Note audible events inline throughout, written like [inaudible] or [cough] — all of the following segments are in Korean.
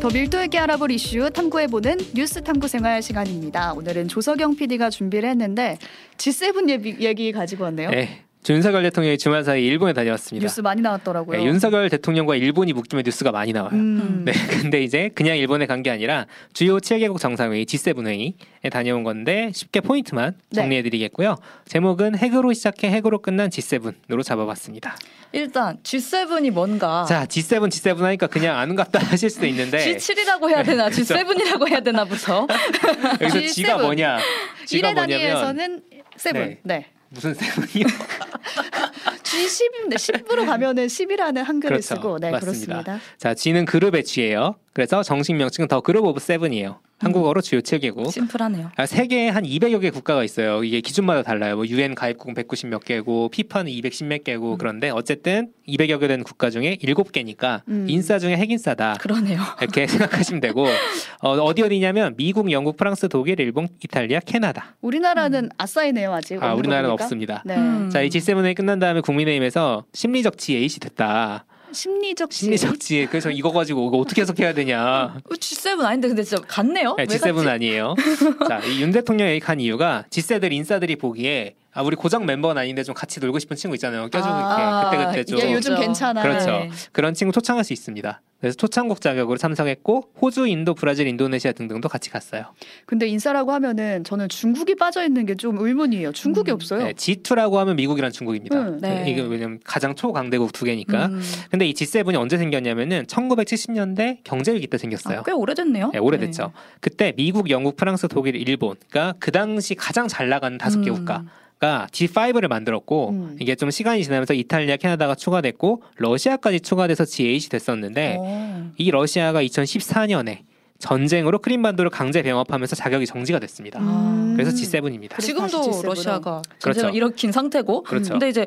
더 밀도 있게 알아볼 이슈 탐구해보는 뉴스 탐구 생활 시간입니다. 오늘은 조석영 PD가 준비를 했는데 G7 얘기, 얘기 가지고 왔네요. 네. 윤석열 대통령이 주말 사이 일본에 다녀왔습니다. 뉴스 많이 나왔더라고요. 네, 윤석열 대통령과 일본이 묶이면 뉴스가 많이 나와요. 음. [laughs] 네, 근데 이제 그냥 일본에 간 게 아니라 주요 7개국 정상회의 G7 회의에 다녀온 건데 쉽게 포인트만 네. 정리해드리겠고요. 제목은 핵으로 시작해 핵으로 끝난 G7으로 잡아봤습니다. 일단 G7이 뭔가 자, G7, G7 하니까 그냥 아는 것 같다 하실 수도 있는데 G7이라고 해야 되나 [laughs] 그렇죠. G7이라고 해야 되나부터 여기서 G7. G가 뭐냐? G가 1회 뭐냐면 단위에서는 7. 네. 네. 무슨 seven이요? G10인데 10으로 가면은 10이라는 한글을 그렇죠. 쓰고 네, 맞습니다. 그렇습니다. 자, G는 그룹의 G예요. 그래서 정식 명칭은 the group of seven이에요. 한국어로 주요 7개국. 심플하네요. 아, 세계에 한 200여 개 국가가 있어요. 이게 기준마다 달라요. 뭐 UN 가입국은 190 몇 개고 FIFA는 210 몇 개고 음. 그런데 어쨌든 200여 개 된 국가 중에 7개니까 음. 인싸 중에 핵인싸다. 그러네요. 이렇게 [laughs] 생각하시면 되고 어, 어디 어디냐면 미국, 영국, 프랑스, 독일, 일본, 이탈리아, 캐나다. 우리나라는 아싸이네요 아직. 아, 우리나라는 보니까. 없습니다. 네. 음. 자, 이 G7회 끝난 다음에 국민의힘에서 심리적 G8이 됐다. 심리적 지 심리적 G. 그래서 이거 가지고 이거 어떻게 해석해야 되냐. 어, G7 아닌데 근데 진짜 같네요. 네, 왜 G7은 같지? 아니에요. [laughs] 자, 이윤 대통령이 간 이유가 G7 인싸들이 보기에 아 우리 고정 멤버는 아닌데 좀 같이 놀고 싶은 친구 있잖아요. 껴주고 아, 이렇게 그때 그때 좀 요즘. 괜찮아. 그렇죠. 네. 그런 친구 초청할 수 있습니다. 그래서 초청국 자격으로 참석했고 호주, 인도, 브라질, 인도네시아 등등도 같이 갔어요. 근데 인싸라고 하면은 저는 중국이 빠져 있는 게 좀 의문이에요. 중국이 음. 없어요. 네, G2라고 하면 미국이란 중국입니다. 응. 네. 이게 왜냐면 가장 초강대국 두 개니까. 음. 근데 이 G7이 언제 생겼냐면은 1970년대 경제위기 때 생겼어요. 아, 꽤 오래됐네요. 네, 오래됐죠. 그때 미국, 영국, 프랑스, 독일, 일본, 그러니까 그 당시 가장 잘 나가는 다섯 개 음. 국가. 가 G5를 만들었고 음. 이게 좀 시간이 지나면서 이탈리아, 캐나다가 추가됐고 러시아까지 추가돼서 G8이 됐었는데 어. 이 러시아가 2014년에 전쟁으로 크림반도를 강제 병합하면서 자격이 정지가 됐습니다. 아. 그래서 G7입니다. 그래서 지금도 다시 G7 으로. 러시아가 그렇죠. 전쟁을 일으킨 상태고 그렇죠. 근데 이제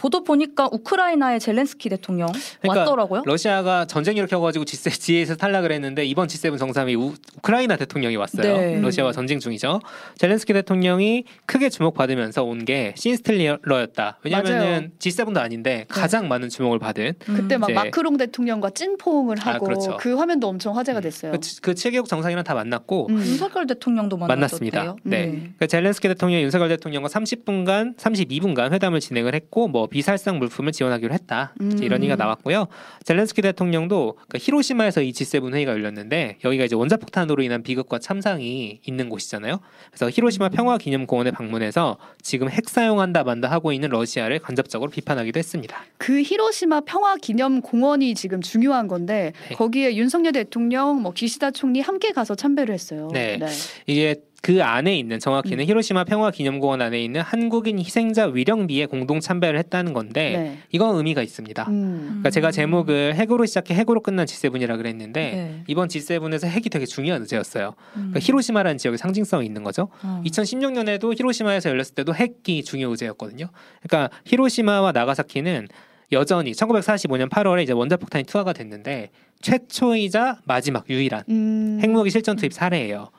보도 보니까 우크라이나의 젤렌스키 대통령 그러니까 왔더라고요. 러시아가 전쟁 일으켜가지고 G8에서 [laughs] 탈락을 했는데 이번 G7 정상이 우, 우크라이나 대통령이 왔어요. 네. 러시아와 전쟁 중이죠. 젤렌스키 대통령이 크게 주목받으면서 온 게 신스틸러였다. 왜냐하면 맞아요. G7도 아닌데 가장 많은 주목을 받은 그때 막 마크롱 대통령과 찐포옹을 아, 하고 그렇죠. 그 화면도 엄청 화제가 됐어요. 그, 그 7개국 정상이랑 다 만났고 음. 윤석열 대통령도 만났습니다. 네. 그 젤렌스키 대통령이 윤석열 대통령과 30분간, 32분간 회담을 진행을 했고, 뭐 비살상 물품을 지원하기로 했다. 음. 이런 얘기가 나왔고요. 젤렌스키 대통령도 그 히로시마에서 이 G7 회의가 열렸는데 여기가 이제 원자폭탄으로 인한 비극과 참상이 있는 곳이잖아요. 그래서 히로시마 음. 평화기념공원에 방문해서 지금 핵 사용한다 만다 하고 있는 러시아를 간접적으로 비판하기도 했습니다. 그 히로시마 평화 기념 공원이 지금 중요한 건데 네. 거기에 윤석열 대통령, 뭐 기시다 총리 함께 가서 참배를 했어요. 네. 이게 그 안에 있는 정확히는 히로시마 평화기념공원 안에 있는 한국인 희생자 위령비에 공동 참배를 했다는 건데 네. 이건 의미가 있습니다. 음. 그러니까 제가 제목을 핵으로 시작해 핵으로 끝난 G7이라 그랬는데 네. 이번 G7에서 핵이 되게 중요한 의제였어요. 음. 그러니까 히로시마라는 지역의 상징성이 있는 거죠. 어. 2016년에도 히로시마에서 열렸을 때도 핵이 중요 의제였거든요. 그러니까 히로시마와 나가사키는 여전히 1945년 8월에 이제 원자폭탄이 투하가 됐는데 최초이자 마지막 유일한 음. 핵무기 실전 투입 사례예요.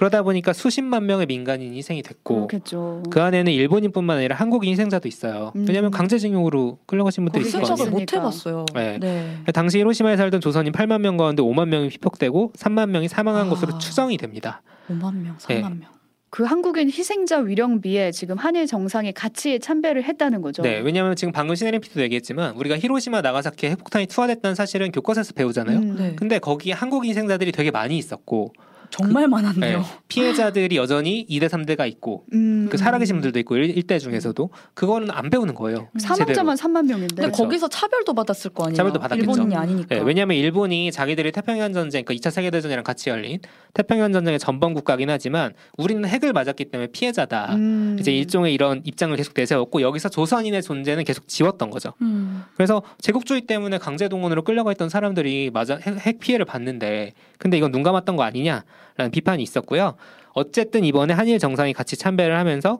그러다 보니까 수십만 명의 민간인이 희생이 됐고 그렇겠죠. 그 안에는 일본인뿐만 아니라 한국인 희생자도 있어요. 음. 왜냐하면 강제징용으로 끌려가신 분들이 있을 거 생각을 아니에요. 있으니까. 못 해봤어요. 네. 네. 당시 히로시마에 살던 조선인 8만 명 가운데 5만 명이 피폭되고 3만 명이 사망한 아. 것으로 추정이 됩니다. 5만 명, 네. 3만 명. 그 한국인 희생자 위령비에 지금 한일 정상이 같이 참배를 했다는 거죠. 네, 왜냐하면 지금 방금 시네림 피도 얘기했지만 우리가 히로시마 나가사키에 핵폭탄이 투하됐다는 사실은 교과서에서 배우잖아요. 음. 네. 근데 거기에 한국인 희생자들이 되게 많이 있었고 정말 많았네요. 네, 피해자들이 여전히 2대 3대가 있고 음. 그 살아계신 분들도 있고 일, 대 중에서도 그거는 안 배우는 거예요. 사망자만 3만 명인데. 근데 그렇죠. 거기서 차별도 받았을 거 아니에요. 차별도 받았겠죠. 일본인이 아니니까. 네, 왜냐하면 일본이 자기들이 태평양 전쟁, 그러니까 2차 세계 대전이랑 같이 열린 태평양 전쟁의 전범 국가긴 하지만 우리는 핵을 맞았기 때문에 피해자다. 음. 이제 일종의 이런 입장을 계속 내세웠고 여기서 조선인의 존재는 계속 지웠던 거죠. 음. 그래서 제국주의 때문에 강제 동원으로 끌려가 있던 사람들이 맞아 핵, 핵 피해를 봤는데 근데 이건 눈 감았던 거 아니냐 라는 비판이 있었고요. 어쨌든 이번에 한일 정상이 같이 참배를 하면서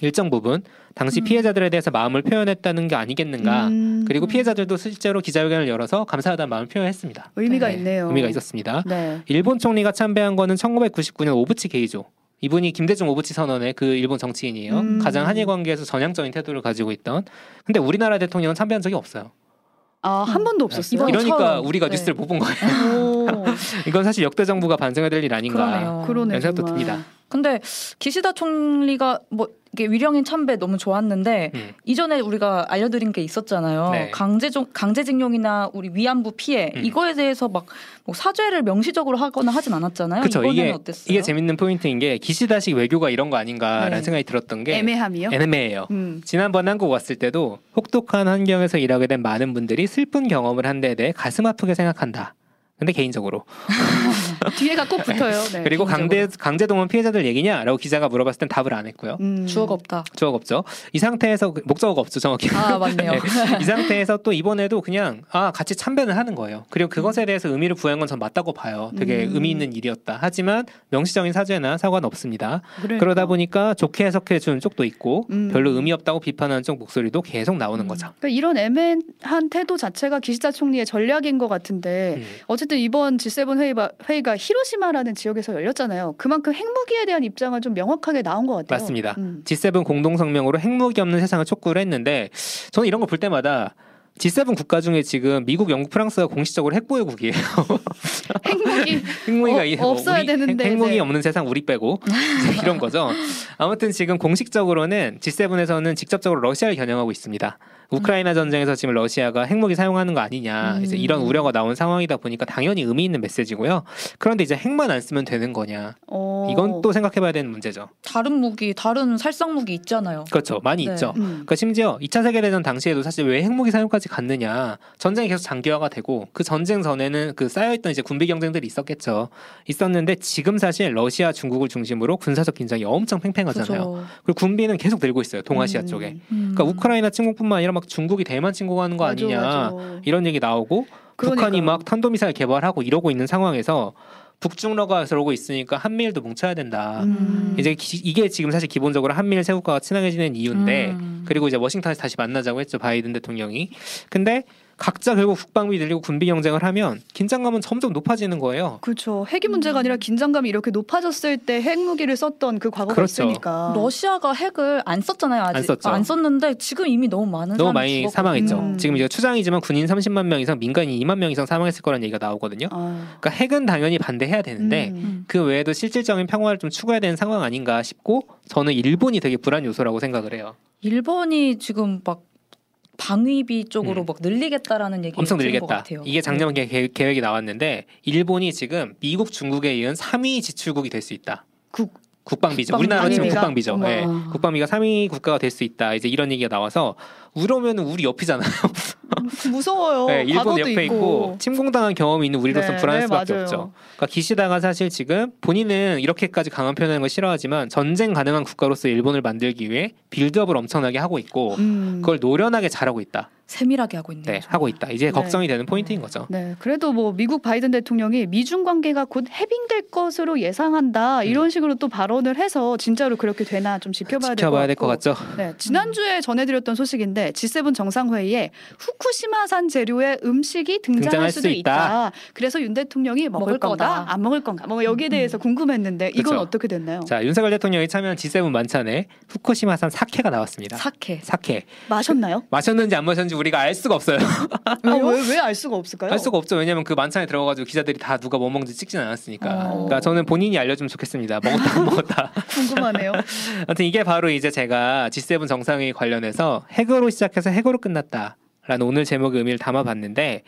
일정 부분 당시 음. 피해자들에 대해서 마음을 표현했다는 게 아니겠는가. 음. 그리고 피해자들도 실제로 기자회견을 열어서 감사하다는 마음을 표현했습니다. 의미가 네. 있네요. 의미가 있었습니다. 네. 일본 총리가 참배한 거는 1999년 오부치 게이조. 이분이 김대중 오부치 선언의 그 일본 정치인이에요. 음. 가장 한일 관계에서 전향적인 태도를 가지고 있던. 근데 우리나라 대통령은 참배한 적이 없어요. 아, 한 번도 없었어요. 이러니까 처음. 우리가 네. 뉴스를 못 본 거예요. 오, [laughs] 이건 사실 역대 정부가 반성해야 될 일 아닌가. 그러네요. 그러네. 이런 생각도 정말. 듭니다. 근데 기시다 총리가 뭐 이게 위령인 참배 너무 좋았는데 음. 이전에 우리가 알려드린 게 있었잖아요. 네. 강제종 강제징용이나 우리 위안부 피해 음. 이거에 대해서 막 뭐 사죄를 명시적으로 하거나 하진 않았잖아요. 그렇죠. 이번에는 이게 어땠어요? 이게 재밌는 포인트인 게 기시다식 외교가 이런 거 아닌가라는 네. 생각이 들었던 게 애매함이요? 애매해요. 음. 지난번 한국 왔을 때도 혹독한 환경에서 일하게 된 많은 분들이 슬픈 경험을 한 데에 대해 가슴 아프게 생각한다. 근데 개인적으로 [laughs] 뒤에가 꼭 붙어요. 네. 그리고 강제. 강제동원 피해자들 얘기냐라고 기자가 물어봤을 땐 답을 안 했고요. 음. 주어가 없다. 주어가 없죠. 이 상태에서 그- 목적어가 없죠 정확히. 아 맞네요. [laughs] 네. 이 상태에서 또 이번에도 그냥 아 같이 참배는 하는 거예요. 그리고 그것에 대해서 의미를 부여한 건 전 맞다고 봐요. 되게 음. 의미 있는 일이었다. 하지만 명시적인 사죄나 사과는 없습니다. 그러니까. 그러다 보니까 좋게 해석해 주는 쪽도 있고 음. 별로 의미 없다고 비판하는 쪽 목소리도 계속 나오는 음. 거죠. 그러니까 이런 애매한 태도 자체가 기시다 총리의 전략인 것 같은데 음. 어쨌든 이번 G7 회의가, 회의가 히로시마라는 지역에서 열렸잖아요. 그만큼 핵무기에 대한 입장은 좀 명확하게 나온 것 같아요. 맞습니다. 음. G7 공동 성명으로 핵무기 없는 세상을 촉구를 했는데 저는 이런 거 볼 때마다 G7 국가 중에 지금 미국, 영국, 프랑스가 공식적으로 핵보유국이에요. [laughs] 핵무기 핵무기가 어, 이- 없어야 우리 되는데, 핵, 핵무기 네. 없는 세상 우리 빼고 [laughs] 이런 거죠. 아무튼 지금 공식적으로는 G7에서는 직접적으로 러시아를 겨냥하고 있습니다. 우크라이나 전쟁에서 지금 러시아가 핵무기 사용하는 거 아니냐 이제 음. 이런 우려가 나온 상황이다 보니까 당연히 의미 있는 메시지고요. 그런데 이제 핵만 안 쓰면 되는 거냐? 어. 이건 또 생각해봐야 되는 문제죠. 다른 무기, 다른 살상 무기 있잖아요. 그렇죠, 많이 네. 있죠. 음. 그러니까 심지어 2차 세계 대전 당시에도 사실 왜 핵무기 사용까지 갔느냐 전쟁이 계속 장기화가 되고 그 전쟁 전에는 그 쌓여있던 이제 군비 경쟁들이 있었겠죠 있었는데 지금 사실 러시아 중국을 중심으로 군사적 긴장이 엄청 팽팽하잖아요 그죠. 그리고 군비는 계속 늘고 있어요 동아시아 음. 쪽에 음. 그러니까 우크라이나 침공뿐만 아니라 막 중국이 대만 침공하는 거 맞아, 아니냐 맞아. 이런 얘기 나오고 그러니까. 북한이 막 탄도미사일 개발하고 이러고 있는 상황에서 북중러가 그러고 있으니까 한미일도 뭉쳐야 된다 음. 이제 기- 이게 지금 사실 기본적으로 한미일 세국가가 친하게 지낸 이유인데 음. 그리고 이제 워싱턴에서 다시 만나자고 했죠 바이든 대통령이. 근데 각자 결국 국방비 늘리고 군비 경쟁을 하면 긴장감은 점점 높아지는 거예요. 그렇죠. 핵이 문제가 아니라 긴장감이 이렇게 높아졌을 때 핵무기를 썼던 그 과거가 그렇죠. 있으니까. 러시아가 핵을 안 썼잖아요. 아직 안 썼죠. 아, 안 썼는데 지금 이미 너무 많은 너무 사람이 많이 죽었거든요. 사망했죠. 음. 지금 이제 추정이지만 군인 30만 명 이상, 민간인 2만 명 이상 사망했을 거라는 얘기가 나오거든요. 아. 그러니까 핵은 당연히 반대해야 되는데 음. 음. 그 외에도 실질적인 평화를 좀 추구해야 되는 상황 아닌가 싶고 저는 일본이 되게 불안 요소라고 생각을 해요. 일본이 지금 막 방위비 쪽으로 음. 막 늘리겠다라는 얘기 엄청 늘리겠다. 같아요. 이게 작년 계- 계- 계획이 나왔는데 일본이 지금 미국, 중국에 이은 3위 지출국이 될 수 있다. 국- 국방비죠. 국방비. 우리나라 지금 국방비가? 국방비죠. 어머. 예. 국방비가 3위 국가가 될 수 있다. 이제 이런 얘기가 나와서 우러면은 우리 옆이잖아요. 무서워요. 네, 일본 옆에 있고, 침공당한 경험이 있는 우리로서 네, 불안할 네, 수밖에 맞아요. 없죠. 그러니까 기시다가 사실 지금 본인은 이렇게까지 강한 표현하는 걸 싫어하지만 전쟁 가능한 국가로서 일본을 만들기 위해 빌드업을 엄청나게 하고 있고 음. 그걸 노련하게 잘하고 있다. 세밀하게 하고 있네요. 네, 정말. 하고 있다. 이제 네. 걱정이 되는 포인트인 거죠. 네, 그래도 뭐 미국 바이든 대통령이 미중 관계가 곧 해빙될 것으로 예상한다 이런 식으로 또 발언을 해서 진짜로 그렇게 되나 좀 지켜봐야 될것 지켜봐야 될. 것 같죠. 네, 지난주에 전해드렸던 소식인데 G7 정상회의에 후쿠시마산 재료의 음식이 등장할, 등장할 수도 수 있다. 있다. 그래서 윤 대통령이 먹을, 먹을 건가 거다. 안 먹을 건가 뭐 여기에 음, 대해서 궁금했는데 이건 그쵸. 어떻게 됐나요? 자, 윤석열 대통령이 참여한 G7 만찬에 후쿠시마산 사케가 나왔습니다. 사케. 사케. 마셨나요? 마셨는지 안 마셨는지 우리가 알 수가 없어요. [laughs] 왜왜 알 수가 없을까요? 알 수가 없죠. 왜냐면 그 만찬에 들어가가지고 기자들이 다 누가 뭐 먹는지 찍진 않았으니까. 어. 그러니까 저는 본인이 알려주면 좋겠습니다. 먹었다 안 먹었다. [laughs] 궁금하네요. [laughs] 아무튼 이게 바로 이제 제가 G7 정상회의 관련해서 핵으로 시작해서 핵으로 끝났다라는 오늘 제목의 의미를 담아봤는데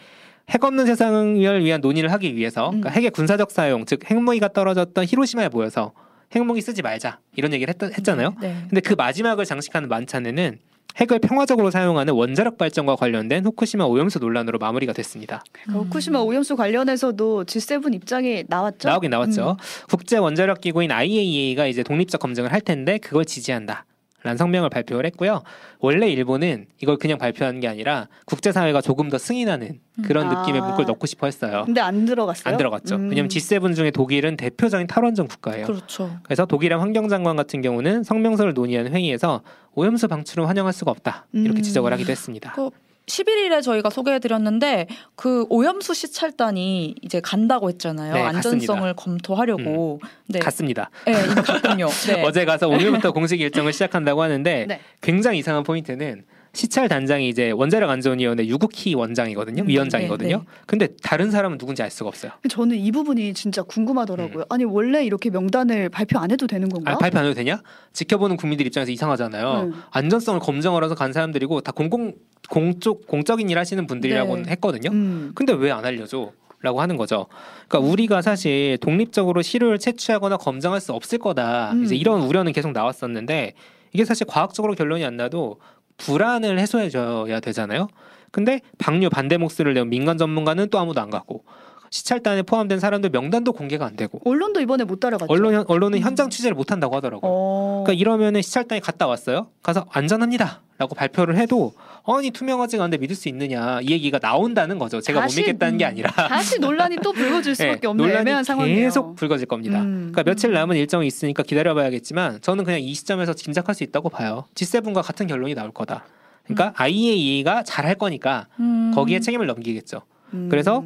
핵 없는 세상을 위한 논의를 하기 위해서 음. 그러니까 핵의 군사적 사용, 즉 핵무기가 떨어졌던 히로시마에 모여서 핵무기 쓰지 말자 이런 얘기를 했, 했잖아요. 네. 근데 그 마지막을 장식하는 만찬에는 핵을 평화적으로 사용하는 원자력 발전과 관련된 후쿠시마 오염수 논란으로 마무리가 됐습니다. 그 후쿠시마 오염수 관련해서도 G7 입장이 나왔죠? 나오긴 나왔죠. 음. 국제 원자력 기구인 IAEA가 이제 독립적 검증을 할 텐데 그걸 지지한다. 라는 성명을 발표를 했고요. 원래 일본은 이걸 그냥 발표하는 게 아니라 국제사회가 조금 더 승인하는 그런 아. 느낌의 문구를 넣고 싶어 했어요. 근데 안 들어갔어요? 안 들어갔죠. 음. 왜냐면 G7 중에 독일은 대표적인 탈원전 국가예요. 그렇죠. 그래서 독일의 환경장관 같은 경우는 성명서를 논의하는 회의에서 오염수 방출은 환영할 수가 없다. 이렇게 음. 지적을 하기도 했습니다. 그 11일에 저희가 소개해드렸는데 그 오염수 시찰단이 이제 간다고 했잖아요. 네, 안전성을 검토하려고. 네, 갔습니다. 네, 이미 갔군요. [laughs] 네. 어제 가서 오늘부터 공식 일정을 시작한다고 하는데 네. 굉장히 이상한 포인트는 시찰 단장이 이제 원자력 안전위원회 유국희 원장이거든요. 음, 위원장이거든요. 네, 네. 근데 다른 사람은 누군지 알 수가 없어요. 저는 이 부분이 진짜 궁금하더라고요. 아니 원래 이렇게 명단을 발표 안 해도 되는 건가? 음. 아, 발표 안 해도 되냐? 지켜보는 국민들 입장에서 이상하잖아요. 음. 안전성을 검증하러 해서 간 사람들이고 다 공공 공적 공적인 일 하시는 분들이라고 네. 했거든요. 음. 근데 왜 안 알려줘? 라고 하는 거죠. 그러니까 우리가 사실 독립적으로 시료를 채취하거나 검증할 수 없을 거다. 음. 이제 이런 우려는 계속 나왔었는데 이게 사실 과학적으로 결론이 안 나도 불안을 해소해줘야 되잖아요. 근데 방류 반대 목소리를 내온 민간 전문가는 또 아무도 안 가고 시찰단에 포함된 사람들 명단도 공개가 안 되고 언론도 이번에 못 따라갔죠. 언론 언론은 음. 현장 취재를 못 한다고 하더라고요. 어. 그러니까 이러면은 시찰단이 갔다 왔어요. 가서 안전합니다라고 발표를 해도 아니 투명하지가 않은데 믿을 수 있느냐 이 얘기가 나온다는 거죠. 제가 다시, 못 믿겠다는 게 음, 아니라 다시 논란이 또 불거질 [laughs] 수밖에 네, 없는 애매한 상황이에요. 계속 불거질 겁니다. 음. 그러니까 며칠 남은 일정이 있으니까 기다려봐야겠지만 저는 그냥 이 시점에서 짐작할 수 있다고 봐요. G7과 같은 결론이 나올 거다. 그러니까 IAEA가 잘할 거니까 음. 거기에 책임을 넘기겠죠. 음. 그래서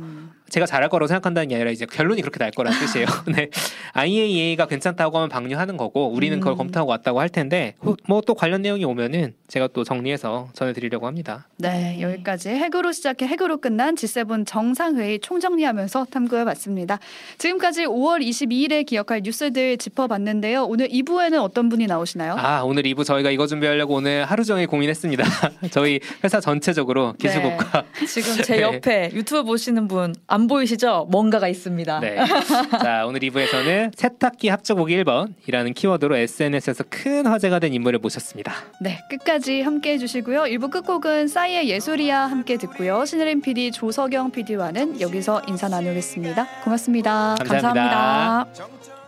제가 잘할 거라고 생각한다는 게 아니라 이제 결론이 그렇게 날 거라는 뜻이에요. [laughs] 네. IAEA가 괜찮다고 하면 방류하는 거고 우리는 그걸 음. 검토하고 왔다고 할 텐데 뭐 또 관련 내용이 오면은 제가 또 정리해서 전해드리려고 합니다. 네, 여기까지 핵으로 시작해 핵으로 끝난 G7 정상회의 총정리하면서 탐구해봤습니다. 지금까지 5월 22일에 기억할 뉴스들 짚어봤는데요. 오늘 2부에는 어떤 분이 나오시나요? 아 오늘 2부 저희가 이거 준비하려고 오늘 하루 종일 고민했습니다. [laughs] 저희 회사 전체적으로 기술국과 지금 제 [laughs] 네. 옆에 유튜브 보시는 분안 보이시죠? 뭔가가 있습니다. 네. 자 오늘 2부에서는 세탁기 합쳐 보기 1번이라는 키워드로 SNS에서 큰 화제가 된 인물을 모셨습니다. 네, 끝까지 함께 해주시고요. 1부 끝곡은 싸이의 예술이야 함께 듣고요. 신혜림 PD, 조석영 PD와는 여기서 인사 나누겠습니다. 고맙습니다. 감사합니다. 감사합니다.